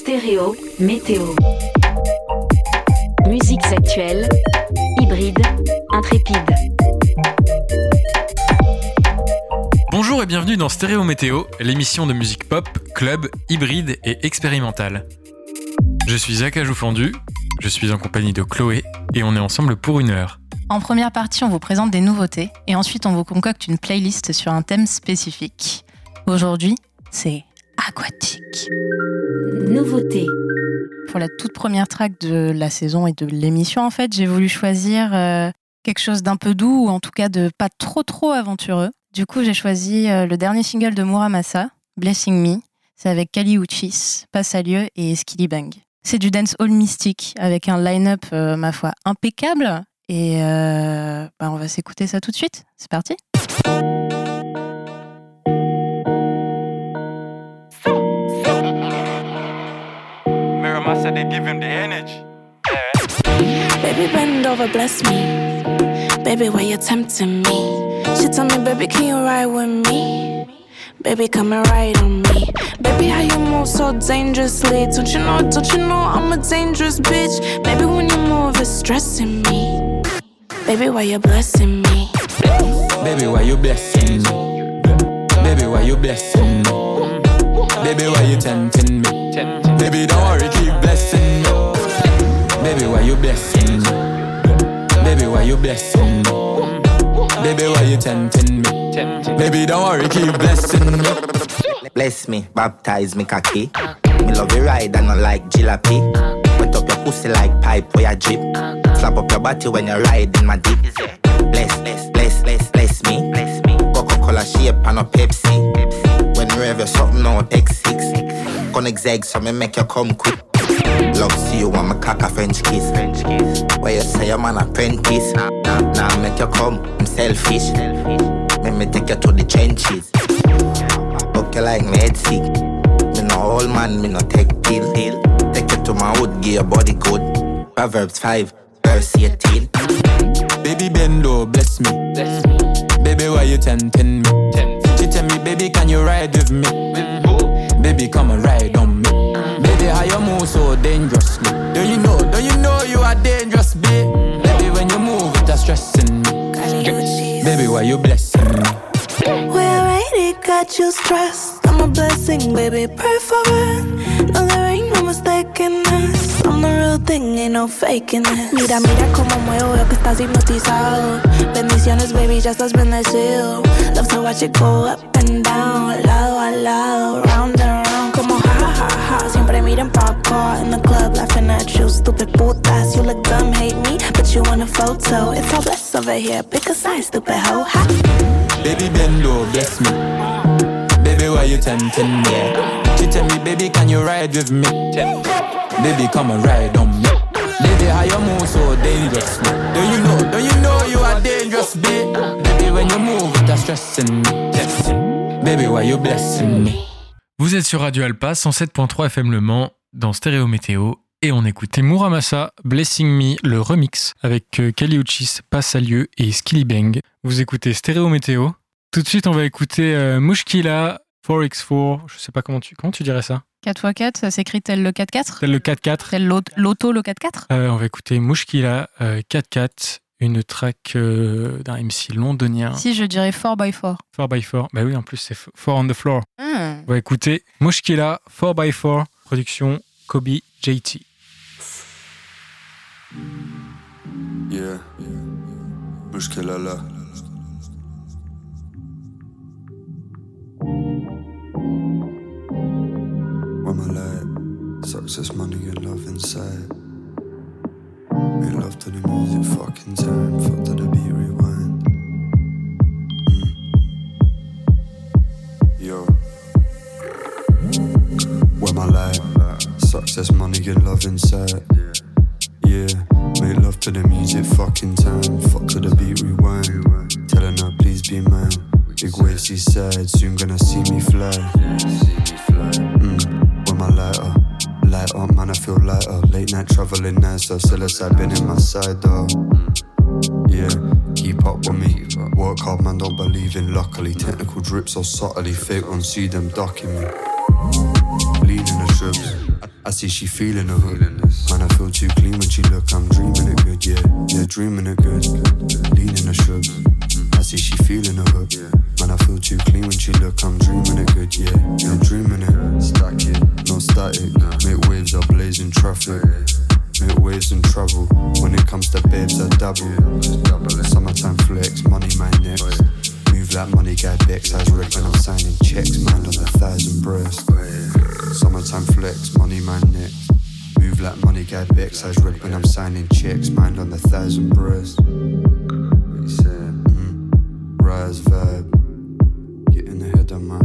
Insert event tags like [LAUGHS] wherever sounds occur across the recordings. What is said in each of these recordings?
Stéréo Météo. Musiques actuelles, hybrides, intrépides. Bonjour et bienvenue dans Stéréo Météo, l'émission de musique pop, club, hybride et expérimentale. Je suis Zach Ajoufondu, je suis en compagnie de Chloé et on est ensemble pour une heure. En première partie, on vous présente des nouveautés et ensuite on vous concocte une playlist sur un thème spécifique. Aujourd'hui, c'est aquatique. Nouveauté. Pour la toute première track de la saison et de l'émission, en fait, j'ai voulu choisir euh, quelque chose d'un peu doux ou en tout cas de pas trop trop aventureux. Du coup, j'ai choisi euh, le dernier single de Muramasa, Blessing Me. C'est avec Kali Uchis, Passalieu et Skilly Bang. C'est du dance hall mystique avec un line-up, euh, ma foi, impeccable. Et euh, bah, on va s'écouter ça tout de suite. C'est parti. Miramasa, they give him the energy. Baby, bend over, bless me. Baby, why you tempting me? She tell me, baby, can you ride with me? Baby, come and ride on me. Baby, how you move so dangerously? Don't you know, don't you know I'm a dangerous bitch? Baby, when you move, it's stressing me. Baby, why you blessing me? Baby, why you blessing me? Baby, why you blessing me? Baby, why you tempting me? Baby, don't worry, keep blessing me. Baby, why you blessing me? Baby, why you blessing me? Baby, why you tempting me? Baby, don't worry, keep blessing me. Bless me, baptize me cocky. Me love you ride and not like jalopy. Wet up your pussy like pipe where you drip. Slap up your body when you ride in my deep. Bless, bless, bless, bless, bless me. Coca-Cola shape and a Pepsi. You have your something on X6. Connect eggs so me make you come quick. Love see you want me cock a French kiss. French kiss. Where you say I'm an apprentice. Now make you come, I'm selfish. Let me take you to the trenches. Fuck you like me head sick. Me no old man, me no take deal. deal. Take you to my wood, give your body good. Proverbs 5, verse 18. Baby, bend low, bless me. Baby, why you tempting me? She tell me, baby, can you ride with me? Baby, come and ride on me. Baby, how you move so dangerously? Don't you know, don't you know you are dangerous, babe? Baby, when you move, it's stressing me. Baby, why you blessing me? We already got you stressed. I'm a blessing, baby. Pray for it. No, there ain't no. I'm the real thing, ain't no faking it. Mira, mira cómo muevo, veo que estás hipnotizado. Bendiciones, baby, ya estás bendecido. Love to watch it go up and down, lado a lado, round and round. Como ja, ja, ja. Siempre miran pa' acá in the club, laughing at you, stupid putas. You look dumb, hate me, but you want a photo. It's all blessed over here, pick a side, stupid hoe. Ha. Baby, bend low, bless me. Baby, why you tempting me? She tell me, baby, can you ride with me? Baby, come and ride on me. Baby, how you move so dangerously? Do you know, do you know you are dangerous, babe? Baby, when you move, it's stressing me. Baby, why you blessing me? Vous êtes sur Radio Alpa 107.3 FM Le Mans dans Stéréo Météo et on écoutait Muramasa Blessing Me le remix avec euh, Kali Uchis, Passalieu et Skilly Bang. Vous écoutez Stéréo Météo. Tout de suite, on va écouter euh, Mushkila 4x4, je sais pas comment tu, comment dirais ça? 4x4, ça s'écrit tel le 4x4 Tel le 4x4. Tel l'auto le 4x4 euh, On va écouter Mouchkila euh, 4x4, une track euh, d'un MC londonien. Si, je dirais 4x4. 4x4, bah oui, en plus c'est 4 on the floor. Hmm. On va écouter Mouchkila 4x4, production Kobe JT. Yeah, yeah. Mouchkila là. Mama like success, money, and love inside. Ain't love to the music, fucking time. Fuck to the beat, rewind. Mm. Yo, where my life? Success, money, and love inside. Yeah, Make love to the music, fucking time. Fuck to the beat, rewind. Telling her please be mine. Big waves, side, soon gonna see me fly. My lighter, light up, man, I feel lighter. Late night traveling nicer, been in my side though. Yeah, keep up with me. Work hard, man, don't believe in luckily. Technical drips or subtly, fake ones see them ducking me. Lean in the trips. I see she feeling the hook. Man, I feel too clean when she look. I'm dreaming it good, yeah. Yeah, dreaming it good. Leaning the shrubs. I see she feeling the hook. Man, I feel too clean when she look. I'm dreaming it good, yeah. Yeah, dreaming it. Stack Make waves in trouble. When it comes to babes, I double. Summertime flex, money my next. Move like money guy Bex, eyes red when I'm signing checks. Mind on a thousand breasts. Summertime flex, money man next. Move like money guy Bex, eyes red when I'm signing checks. Mind on a thousand breasts. Mm. Rise vibe. Get in the head of my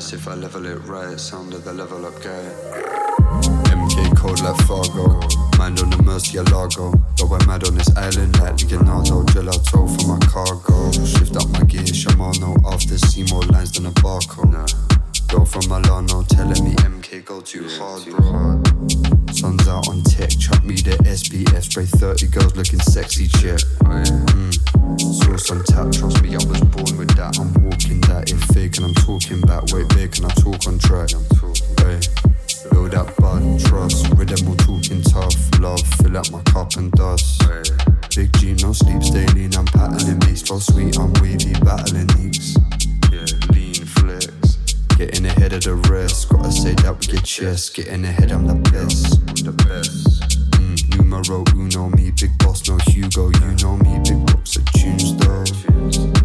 Nice if I level it right. Sound of the level up guy. MK cold like Fargo. Mind on the Mercy Largo. But we're mad on this island like Leonardo Gelato for my cargo. Shift up my gear, Shimano. After see more lines than a barcode. Girl from Milano telling me MK go too hard, bro. Sun's out on tech, chuck me the SBF. Spray 30 girls looking sexy, check. Mm. Sauce on tap, trust me, I was born with that. I'm walking that, if fake and I'm talking back. Wait, big and I talk on track. Wait. Build that bud, trust. Rhythm all talking tough. Love, fill up my cup and dust. Big G, no sleep, stay lean. I'm paddling beats, flow sweet. I'm wavy, battling eats. Yeah. Getting ahead of the rest. Gotta say that with your chest. Getting ahead, I'm the best. The best. Mm, numero uno, me, big boss, no Hugo. You know me, big box of tunes though.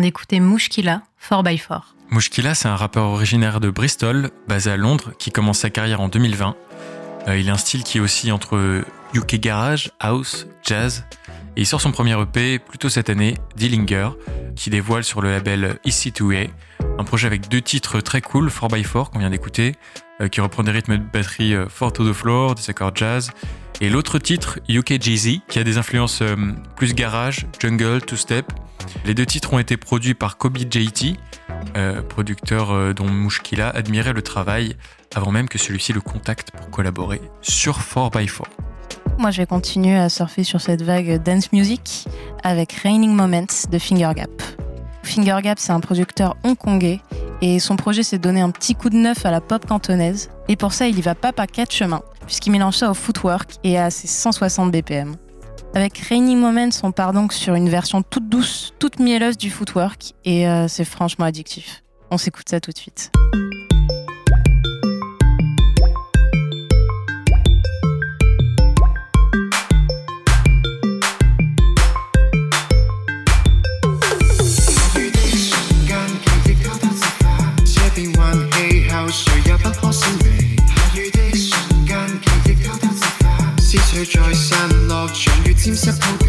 D'écouter Mouchkila, 4x4. Mushkila, c'est un rappeur originaire de Bristol, basé à Londres, qui commence sa carrière en 2020. Euh, il a un style qui est aussi entre UK Garage, House, Jazz. Et il sort son premier EP plutôt cette année, Dillinger, qui dévoile sur le label EC2A un projet avec deux titres très cool, 4x4 qu'on vient d'écouter, euh, qui reprend des rythmes de batterie euh, fort to the floor, des accords jazz. Et l'autre titre, UK Jeezy, qui a des influences euh, plus garage, jungle, two-step. Les deux titres ont été produits par Kobe JT, euh, producteur euh, dont Mushkila admirait le travail avant même que celui-ci le contacte pour collaborer sur 4x4. Moi, je vais continuer à surfer sur cette vague dance music avec Raining Moments de Finger Gap. Finger Gap, c'est un producteur hongkongais et son projet, c'est de donner un petit coup de neuf à la pop cantonaise. Et pour ça, il y va pas par quatre chemins, puisqu'il mélange ça au footwork et à ses 160 BPM. Avec Rainy Moments, on part donc sur une version toute douce, toute mielleuse du footwork et c'est franchement addictif. On s'écoute ça tout de suite. превратимся в путь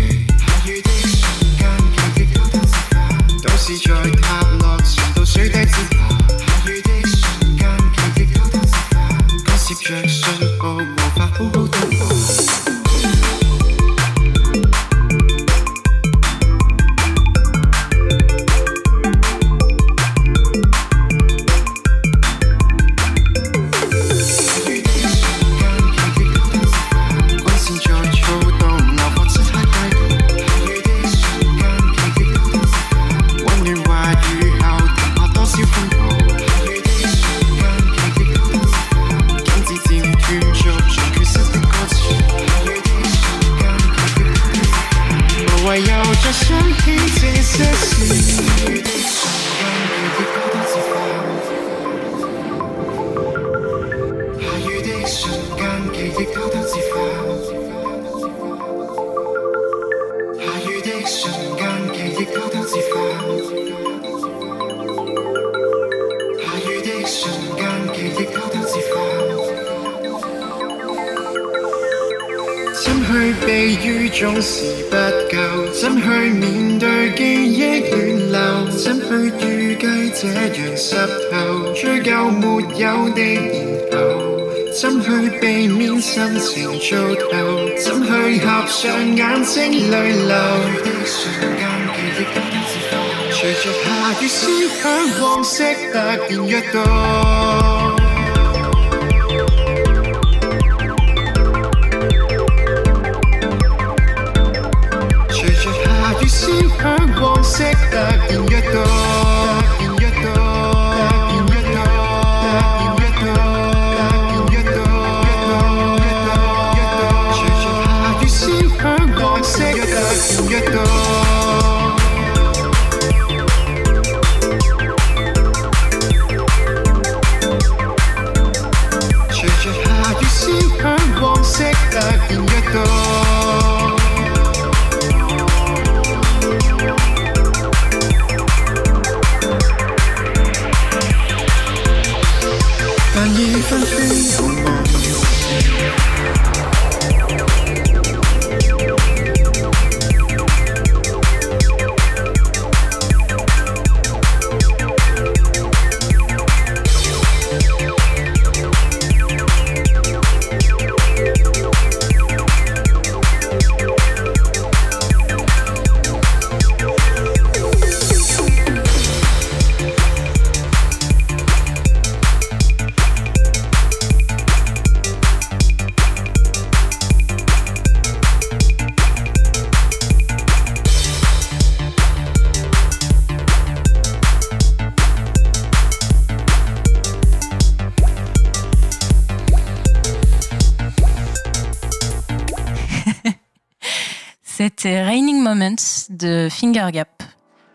Finger Gap.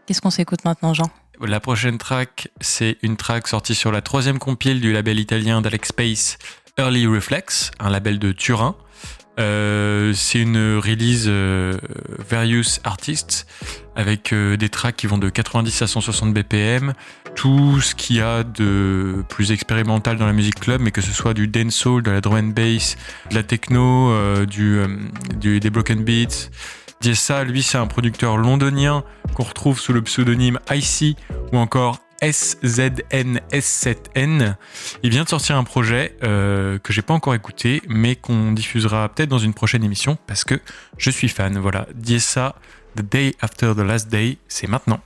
Qu'est-ce qu'on s'écoute maintenant, Jean? La prochaine track, c'est une track sortie sur la troisième compile du label italien d'Alex Space, Early Reflex, un label de Turin. Euh, c'est une release euh, Various Artists avec euh, des tracks qui vont de 90 à 160 BPM, tout ce qu'il y a de plus expérimental dans la musique club, mais que ce soit du dancehall, de la drum and bass, de la techno, du- des broken beats. Diessa, lui, c'est un producteur londonien qu'on retrouve sous le pseudonyme IC ou encore SZNS7N. Il vient de sortir un projet euh, que j'ai pas encore écouté, mais qu'on diffusera peut-être dans une prochaine émission parce que je suis fan. Voilà, Diessa, The Day After the Last Day, c'est maintenant.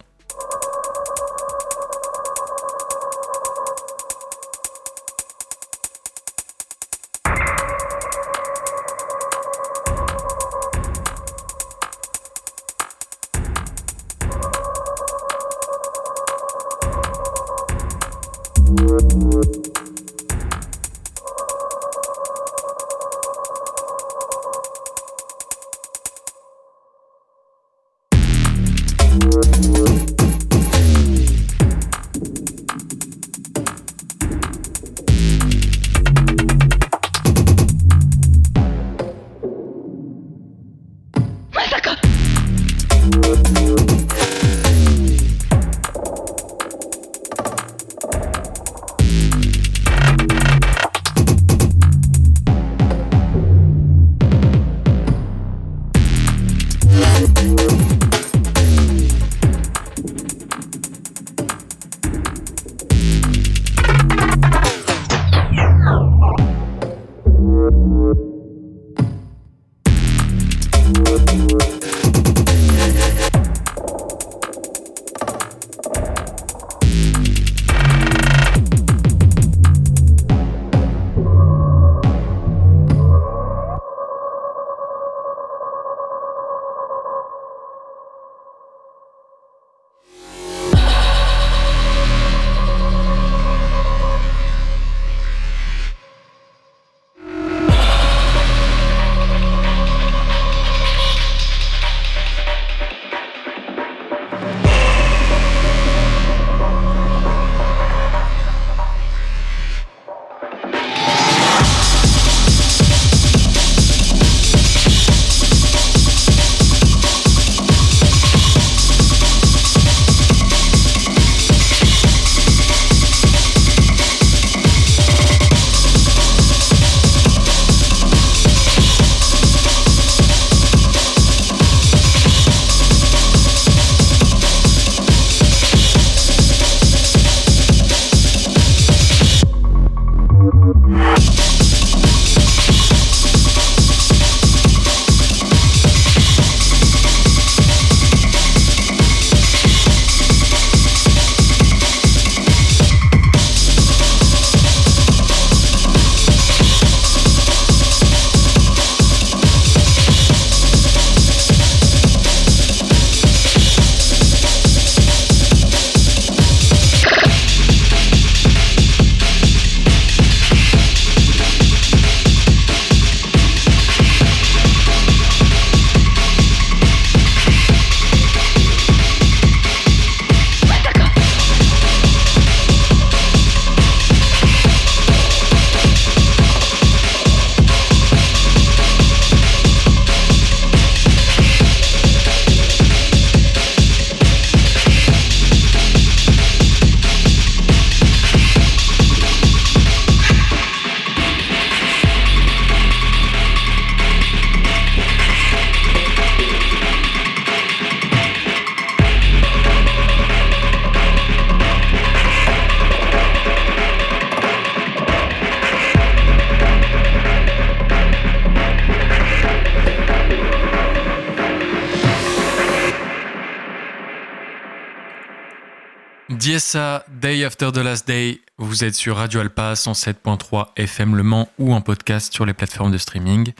DSA, Day After the Last Day, vous êtes sur Radio Alpa 107.3 FM Le Mans ou en podcast sur les plateformes de streaming.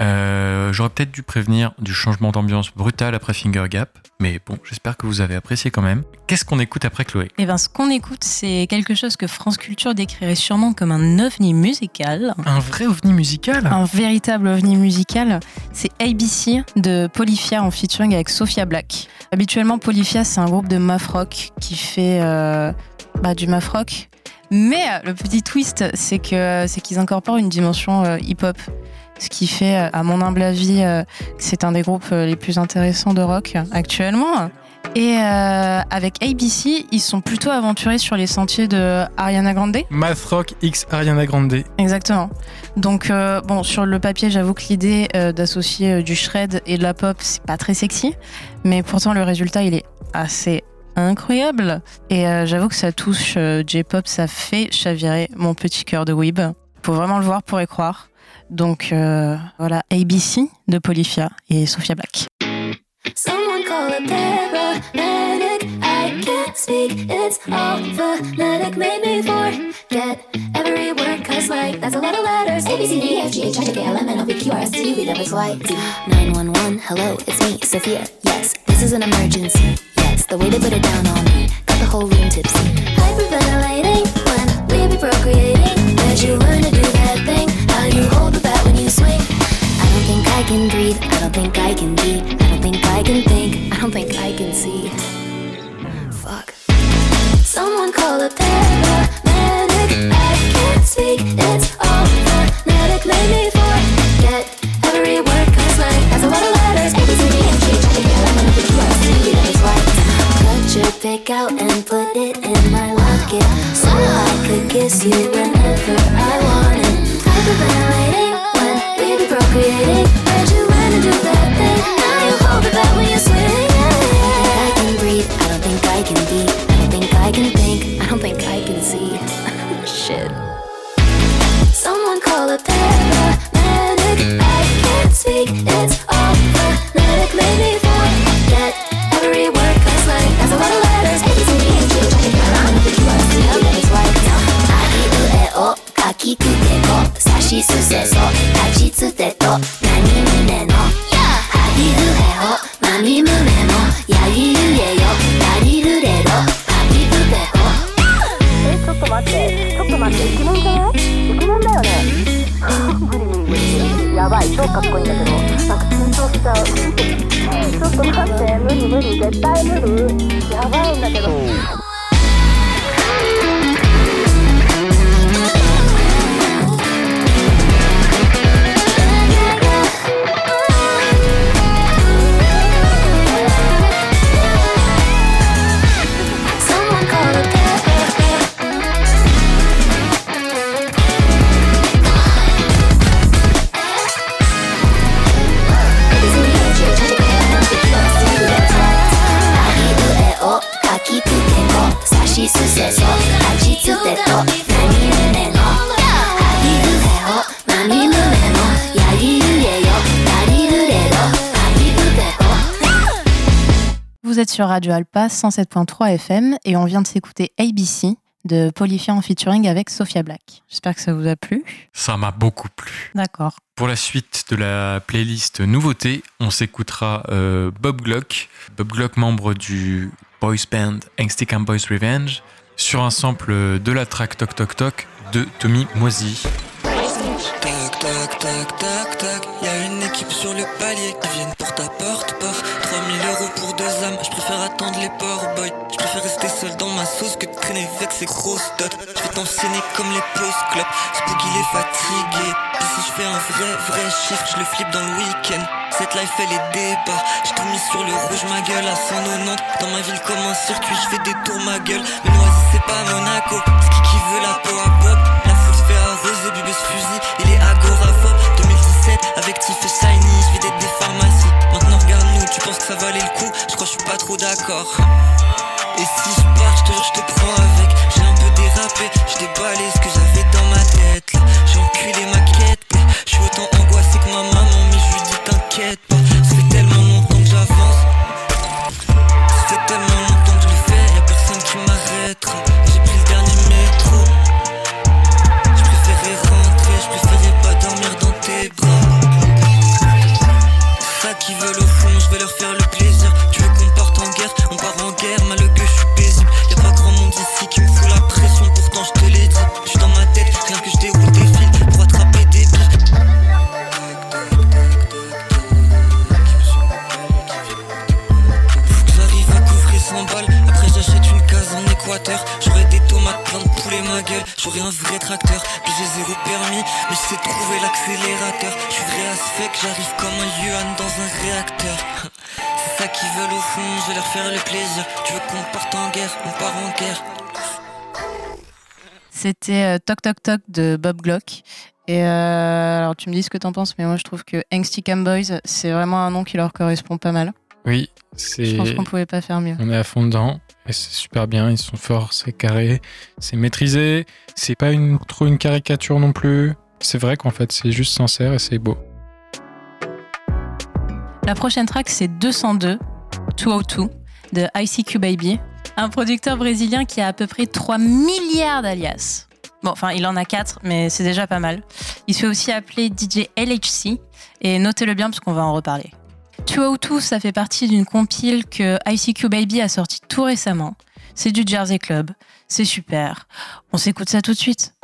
Euh, J'aurais peut-être dû prévenir du changement d'ambiance brutal après Finger Gap, mais bon, j'espère que vous avez apprécié quand même. Qu'est-ce qu'on écoute après Chloé? Eh ben, ce qu'on écoute, c'est quelque chose que France Culture décrirait sûrement comme un ovni musical. Un vrai ovni musical? Un véritable ovni musical. C'est ABC de Polyphia en featuring avec Sophia Black. Habituellement, Polyphia, c'est un groupe de math rock qui fait euh, bah, du math rock. Mais euh, le petit twist, c'est que c'est qu'ils incorporent une dimension euh, hip-hop. Ce qui fait, euh, à mon humble avis, euh, que c'est un des groupes euh, les plus intéressants de rock actuellement. Et euh, avec ABC, ils sont plutôt aventurés sur les sentiers de Ariana Grande. Math Rock X Ariana Grande. Exactement. Donc, euh, bon, sur le papier, j'avoue que l'idée euh, d'associer du shred et de la pop, c'est pas très sexy. Mais pourtant, le résultat, il est assez incroyable. Et j'avoue que ça touche J-pop, ça fait chavirer mon petit cœur de weeb. Faut vraiment le voir pour y croire. Donc, euh, voilà, ABC de Polyphia et Sophia Black. Someone call a paramedic. I can't speak, it's all phonetic. Made me forget every word, cause like that's a lot of letters. A B C D E F G H I J K L M N O P Q R S T U V W X Y Z. 911, hello, it's me, Sophia. Yes, this is an emergency. Yes, the way they put it down on me got the whole room tipsy. Hyperventilating when we be procreating. Where'd you learn to do that thing? How you hold bat swing? I don't think I can breathe. I don't think I can be. I don't think I can think. I don't think I can see. Fuck. Someone call a paramedic. I can't speak. It's all phonetic. Made me forget every word. Cause like that's a lot of letters. A B C D E F G H I J K L M N O P Q R S T U V W X Y Z. Cut your pick out and put it in my locket. So I could kiss you whenever I wanted. Hyperventilating when we critic do I can breathe, I don't think I can I don't think I can think, I don't think I can see. [LAUGHS] Shit. Someone call a paramedic. I can't speak, it's all phonetic forget every word like, that's a lot of letters. きくけこさしすせそ。立ちつてとなにむねのはりふへほまみむめもやりゆえよ。らりるれろパピプペコえちょっと待って。ちょっと待って。イケメンじゃない？イケメンだよね。[LAUGHS] やばい。超かっこいいんだけど。なんか緊張しちゃう。ちょっと待って。無理無理。絶対無理。やばいんだけど。Sur Radio Alpa 107.3 FM et on vient de s'écouter ABC de Polyphia en featuring avec Sophia Black. J'espère que ça vous a plu. Ça m'a beaucoup plu. D'accord. Pour la suite de la playlist nouveauté, on s'écoutera euh, Bob Glock, Bob Glock membre du boys band Angsty Camp Boys Revenge, sur un sample de la track Toc Toc Toc de Tommy Moisy. Tac, tac, tac. Y'a une sur le palier qui viennent pour ta porte, porte. 3000 euros pour deux âmes. Je préfère attendre les ports, boy. Je préfère rester seul dans ma sauce que de traîner avec ces grosses dots. Je vais t'enchaîner comme les post clubs. Spook, il est fatigué. Et si je fais un vrai, vrai chiffre, je le flippe dans le week-end. Cette life, elle est débat. J'ai tout mis sur le rouge, ma gueule à 190. Dans ma ville, comme un circuit, je fais des tours, ma gueule. Mais Noisy, c'est pas Monaco. C'est qui qui veut la peau à pop. 2017, avec Tiff et Shiny, je vais des pharmacies. Maintenant, regarde-nous, tu penses que ça valait le coup? Je crois que je suis pas trop d'accord. Et si je pars, je te jure, je te prends avec. J'ai un peu dérapé, j'arrive comme un Yuan dans un réacteur. [LAUGHS] C'est ça qu'ils veulent au fond, je vais leur faire le plaisir. Tu veux qu'on parte en guerre, on part en guerre. C'était euh, Toc Toc Toc de Bob Glock. Et euh, alors tu me dis ce que t'en penses, mais moi je trouve que Angsty Cam Boys, c'est vraiment un nom qui leur correspond pas mal. Oui, Je c'est. pense qu'on pouvait pas faire mieux. On est à fond dedans et c'est super bien. Ils sont forts, c'est carré, c'est maîtrisé. C'est pas une, trop une caricature non plus. C'est vrai qu'en fait, c'est juste sincère et c'est beau. La prochaine track, c'est 202, 202 de ICQ Baby, un producteur brésilien qui a à peu près 3 milliards d'alias. Bon, enfin, il en a 4, mais c'est déjà pas mal. Il se fait aussi appeler DJ LHC, et notez-le bien parce qu'on va en reparler. 202, ça fait partie d'une compile que ICQ Baby a sortie tout récemment. C'est du Jersey Club, c'est super. On s'écoute ça tout de suite.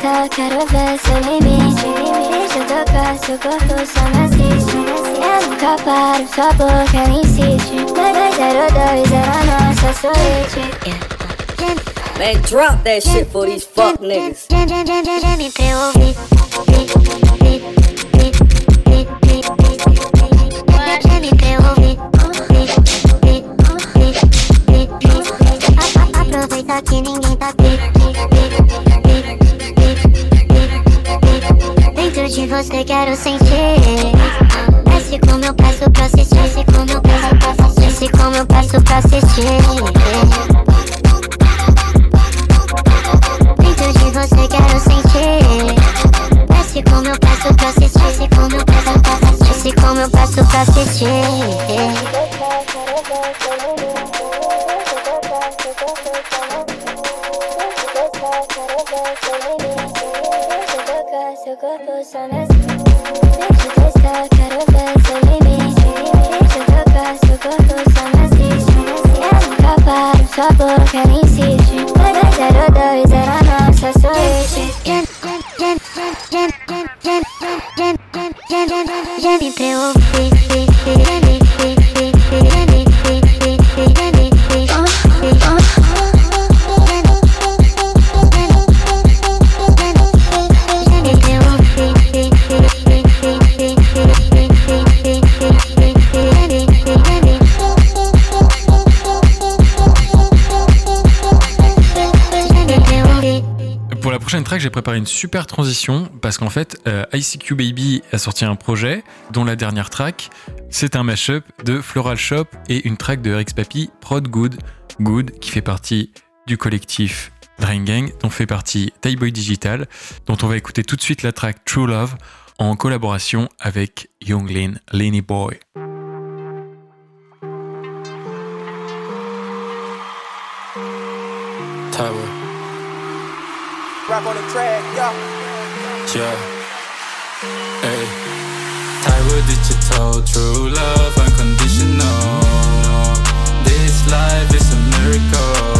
Testar, quero ver seu limite. Deixa tocar, seu corpo só me assiste. Eu nunca paro, sua boca ela insiste. 202 é a nossa suíte. Man, drop that shit for these fuck niggas. Aproveita que ninguém tá aqui. De você quero sentir. Desce como eu peço pra assistir. Desce como eu peço pra assistir. Desce como eu peço pra assistir. Dentro de você quero sentir. Desce como eu peço pra assistir. Desce como eu peço pra assistir. Desce como eu peço pra assistir. Siempre préparé une super transition parce qu'en fait, euh, ICQ Baby a sorti un projet dont la dernière track, c'est un mashup de Floral Shop et une track de Rex Papi, Prod Good, Good, qui fait partie du collectif Drain Gang, dont fait partie Boy Digital, dont on va écouter tout de suite la track True Love en collaboration avec Younglin Lenny Boy. Rock on the track, yeah. Yeah. Hey. Tyler Digital, true love, unconditional. This life is a miracle.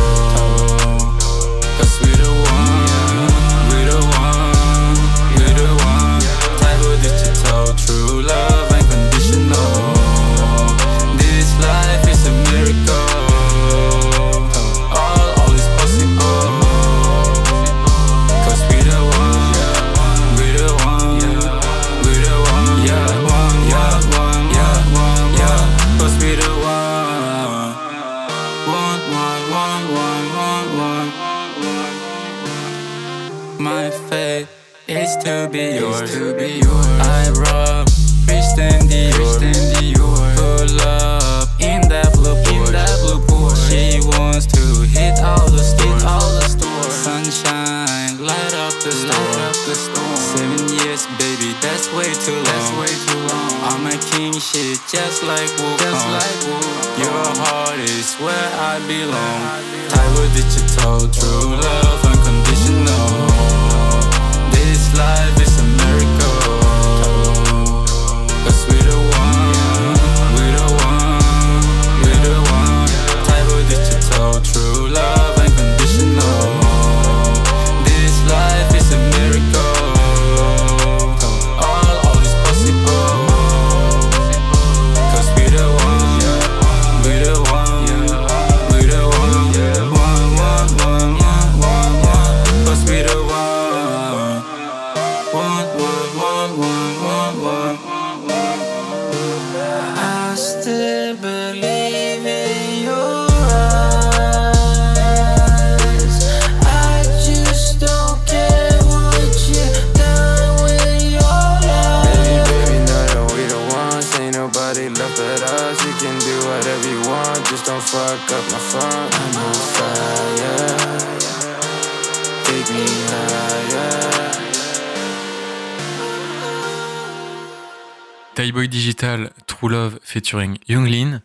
Thai Boy Digital, True Love featuring Younglin.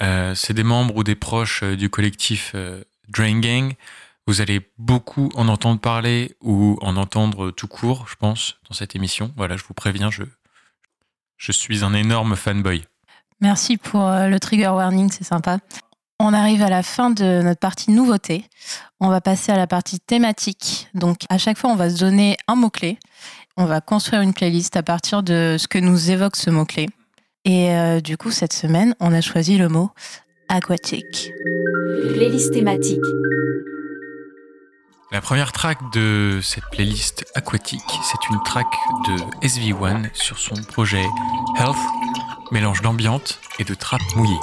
Euh, c'est des membres ou des proches euh, du collectif euh, Drain Gang. Vous allez beaucoup en entendre parler ou en entendre tout court, je pense, dans cette émission. Voilà, je vous préviens, je, je suis un énorme fanboy. Merci pour le trigger warning, c'est sympa. On arrive à la fin de notre partie nouveauté. On va passer à la partie thématique. Donc, à chaque fois, on va se donner un mot-clé. On va construire une playlist à partir de ce que nous évoque ce mot-clé. Et euh, du coup, cette semaine, on a choisi le mot aquatique. Playlist thématique. La première track de cette playlist aquatique, c'est une track de SV1 sur son projet Health, mélange d'ambiante et de trap mouillé.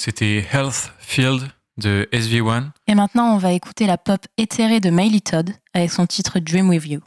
C'était Health Field de SV1. Et maintenant, on va écouter la pop éthérée de Miley Todd avec son titre Dream With You.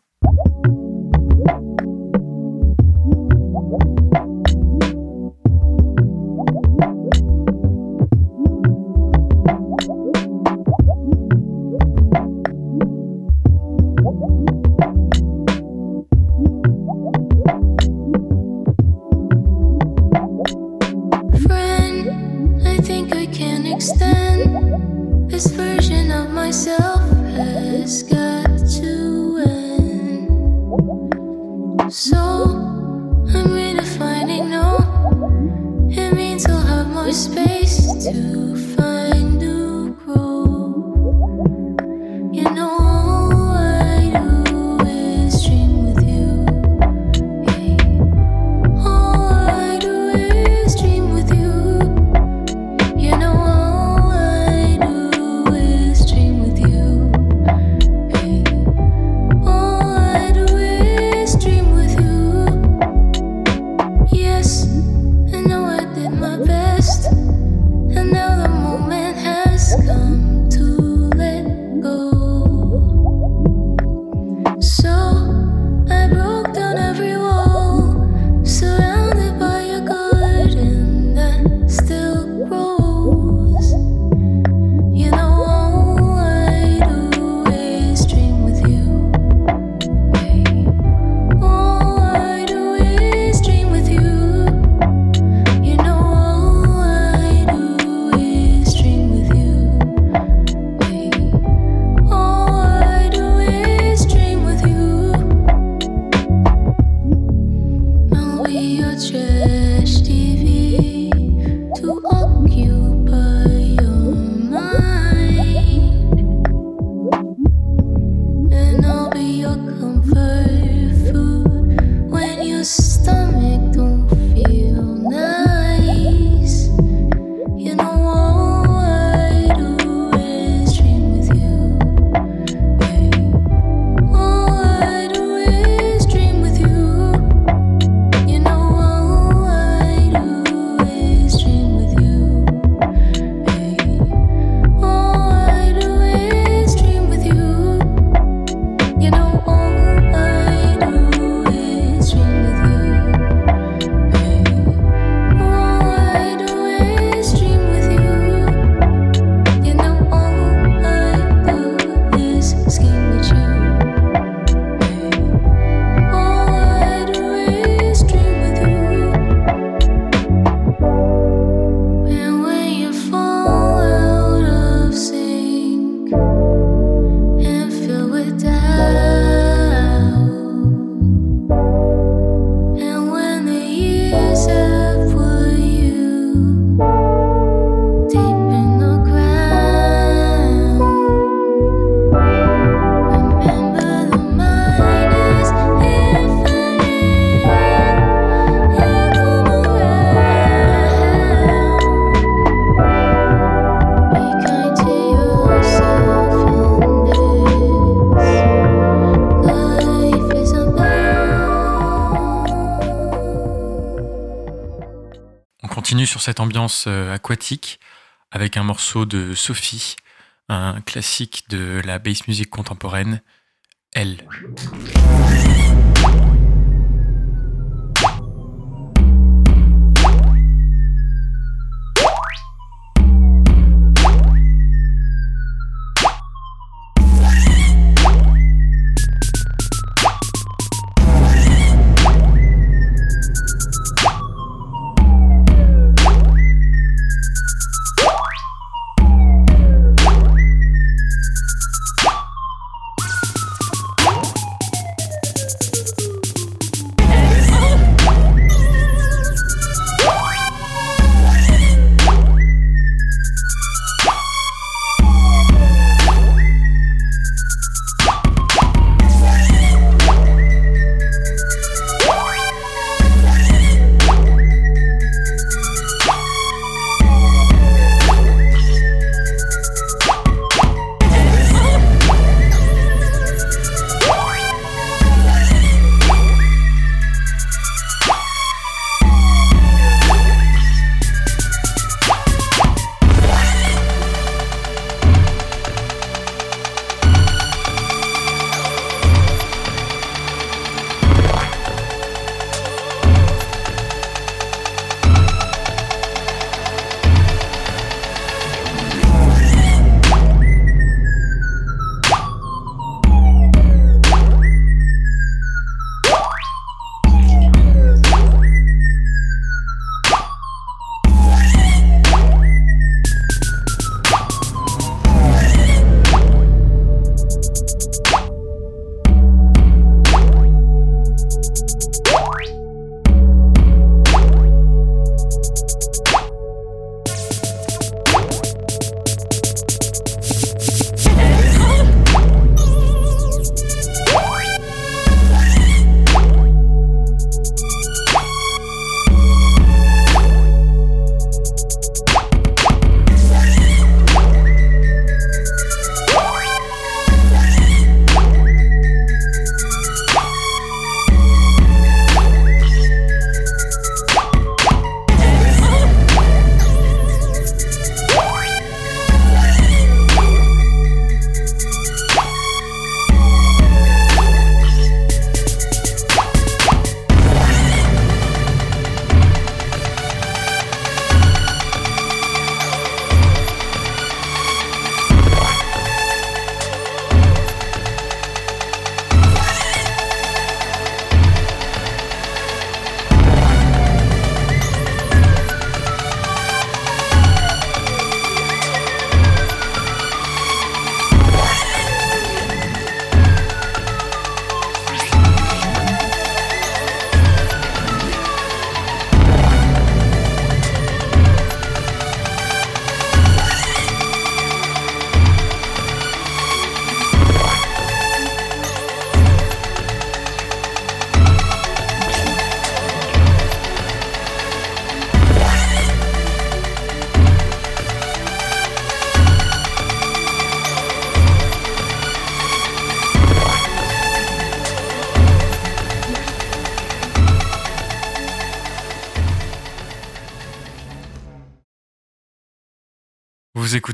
cette ambiance euh, aquatique avec un morceau de Sophie, un classique de la bass music contemporaine, Elle.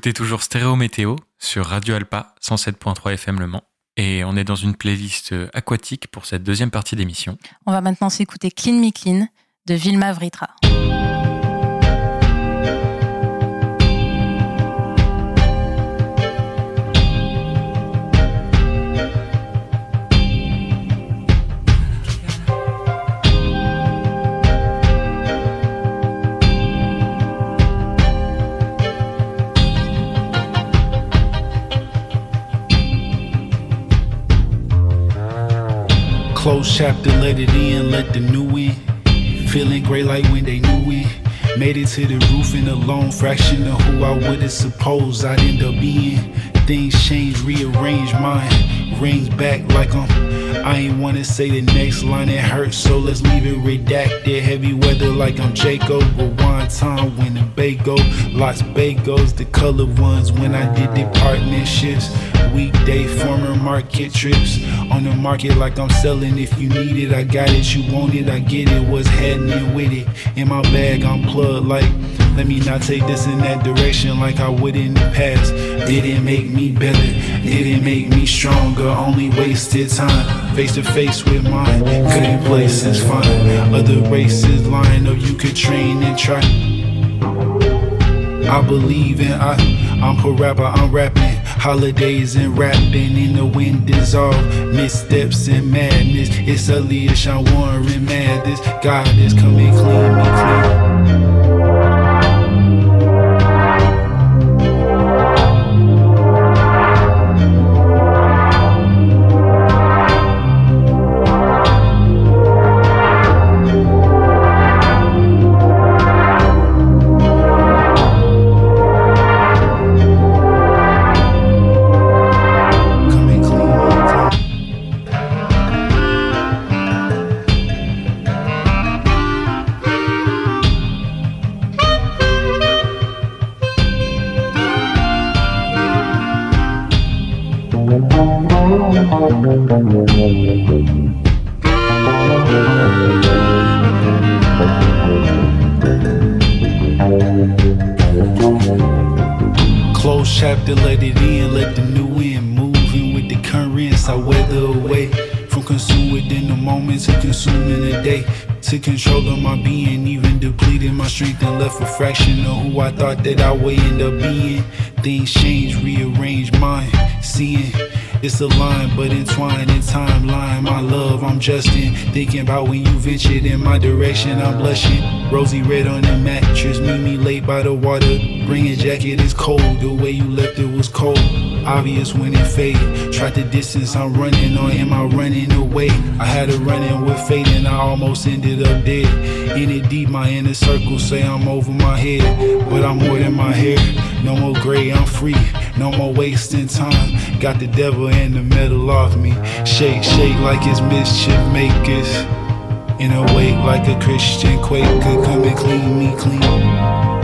Écoutez toujours Stéréo Météo sur Radio Alpa 107.3 FM Le Mans. Et on est dans une playlist euh, aquatique pour cette deuxième partie d'émission. On va maintenant s'écouter Clean Me Clean de Vilma Vritra. Close chapter, let it in, let the new in. Feeling great like when they knew it. Made it to the roof in a lone fraction of who I would've supposed I'd end up being. Things change, rearrange mine. Rings back like I'm. I ain't wanna say the next line, it hurts, so let's leave it redacted. Heavy weather like I'm Jacob. Rewind time when the bagel. Lots bagels, the color ones when I did the partnerships. Weekday former market trips on the market like I'm selling. If you need it, I got it. You want it, I get it. What's happening with it? In my bag, I'm plugged like. Let me not take this in that direction like I would in the past. Didn't make me better, didn't make me stronger. Only wasted time, face to face with mine. Couldn't play fine. Other races line up, you could train and try. I believe in I. I'm a rapper, I'm rapping. Holidays and rapping in the wind is off. Missteps and madness. It's Aaliyah, Sean Warren, madness. God is coming clean, me clean. Chapter, let it in, let the new in. Moving with the currents, I weather away. From consumed within the moment to consuming the day. To control of my being, even depleting my strength and left a fraction of who I thought that I would end up being. Things change, rearrange mine. Seeing it's a line, but entwined in timeline. My love, I'm Justin. Thinking about when you ventured in my direction, I'm blushing. Rosy red on the mattress, meet me late by the water. Bring a jacket, it's cold. The way you left it was cold. Obvious when it fade. Tried the distance I'm running or am I running away? I had a run with fate and I almost ended up dead. In it deep, my inner circle say I'm over my head. But I'm more than my hair. No more gray, I'm free. No more wasting time. Got the devil in the middle of me. Shake, shake like it's mischief makers. In a wake like a Christian Quaker. Come and clean me clean.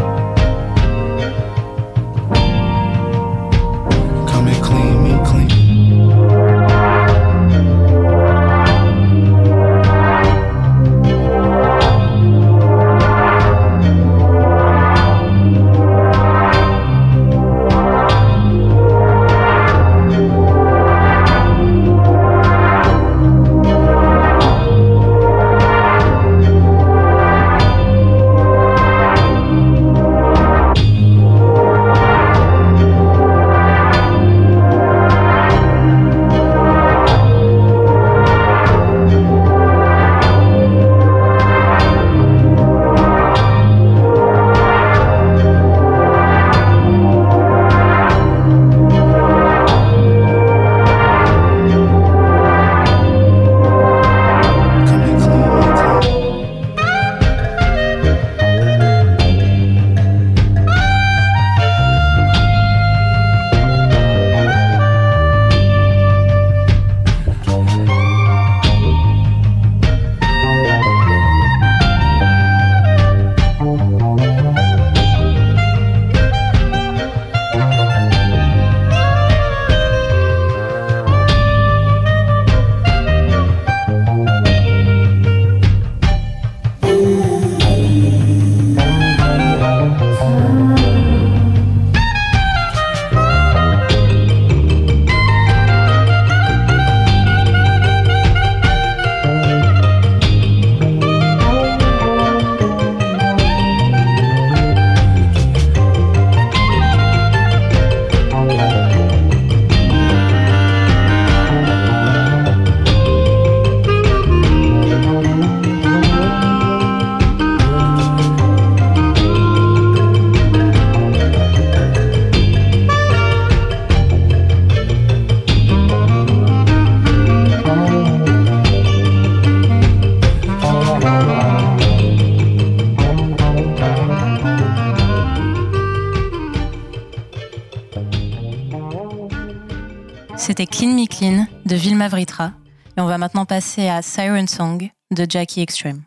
Et on va maintenant passer à Siren Song de Jackie Extreme.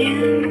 You.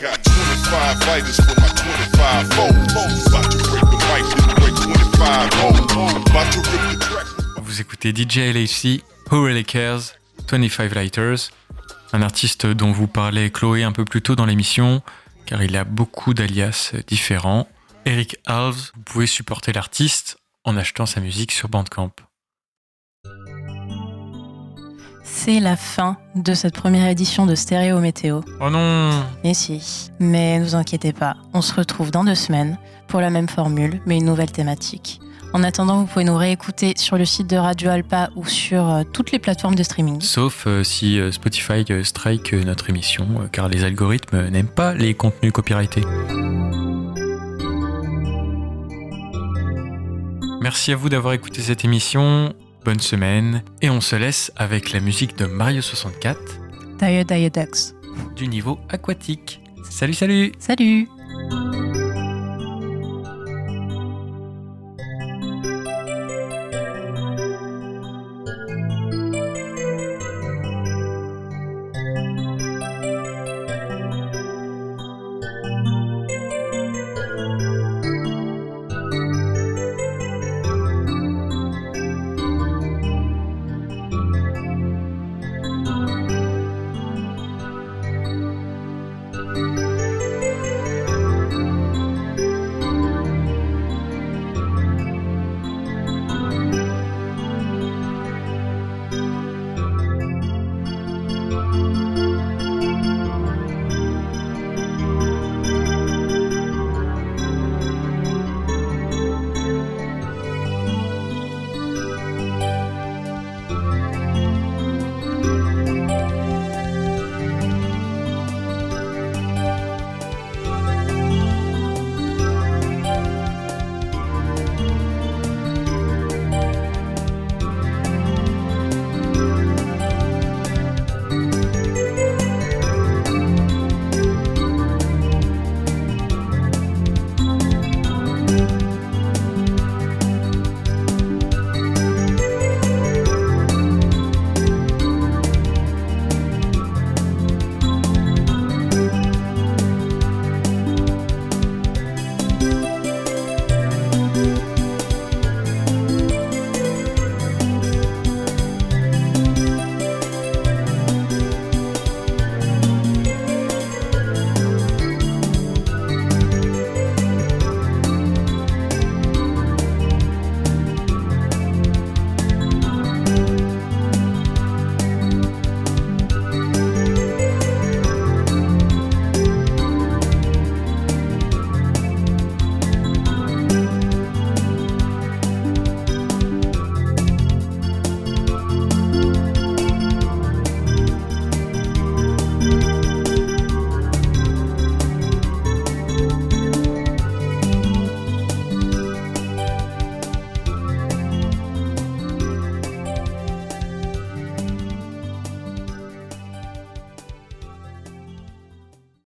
Got 25 fighters for my 25 foes. About to break the mic, then break 25 hoes. About to rip the track. Vous écoutez DJ LHC, Who Really Cares, 25 Lighters, un artiste dont vous parlez Chloé un peu plus tôt dans l'émission, car il a beaucoup d'alias différents. Eric Alves, vous pouvez supporter l'artiste en achetant sa musique sur Bandcamp. C'est la fin de cette première édition de Stéréo Météo. Oh non Et si. Mais ne vous inquiétez pas, on se retrouve dans deux semaines pour la même formule, mais une nouvelle thématique. En attendant, vous pouvez nous réécouter sur le site de Radio Alpa ou sur euh, toutes les plateformes de streaming. Sauf euh, si euh, Spotify euh, strike euh, notre émission, euh, car les algorithmes n'aiment pas les contenus copyrightés. Merci à vous d'avoir écouté cette émission. Bonne semaine. Et on se laisse avec la musique de Mario 64 Taille Taille Ducks. du niveau aquatique. Salut, salut Salut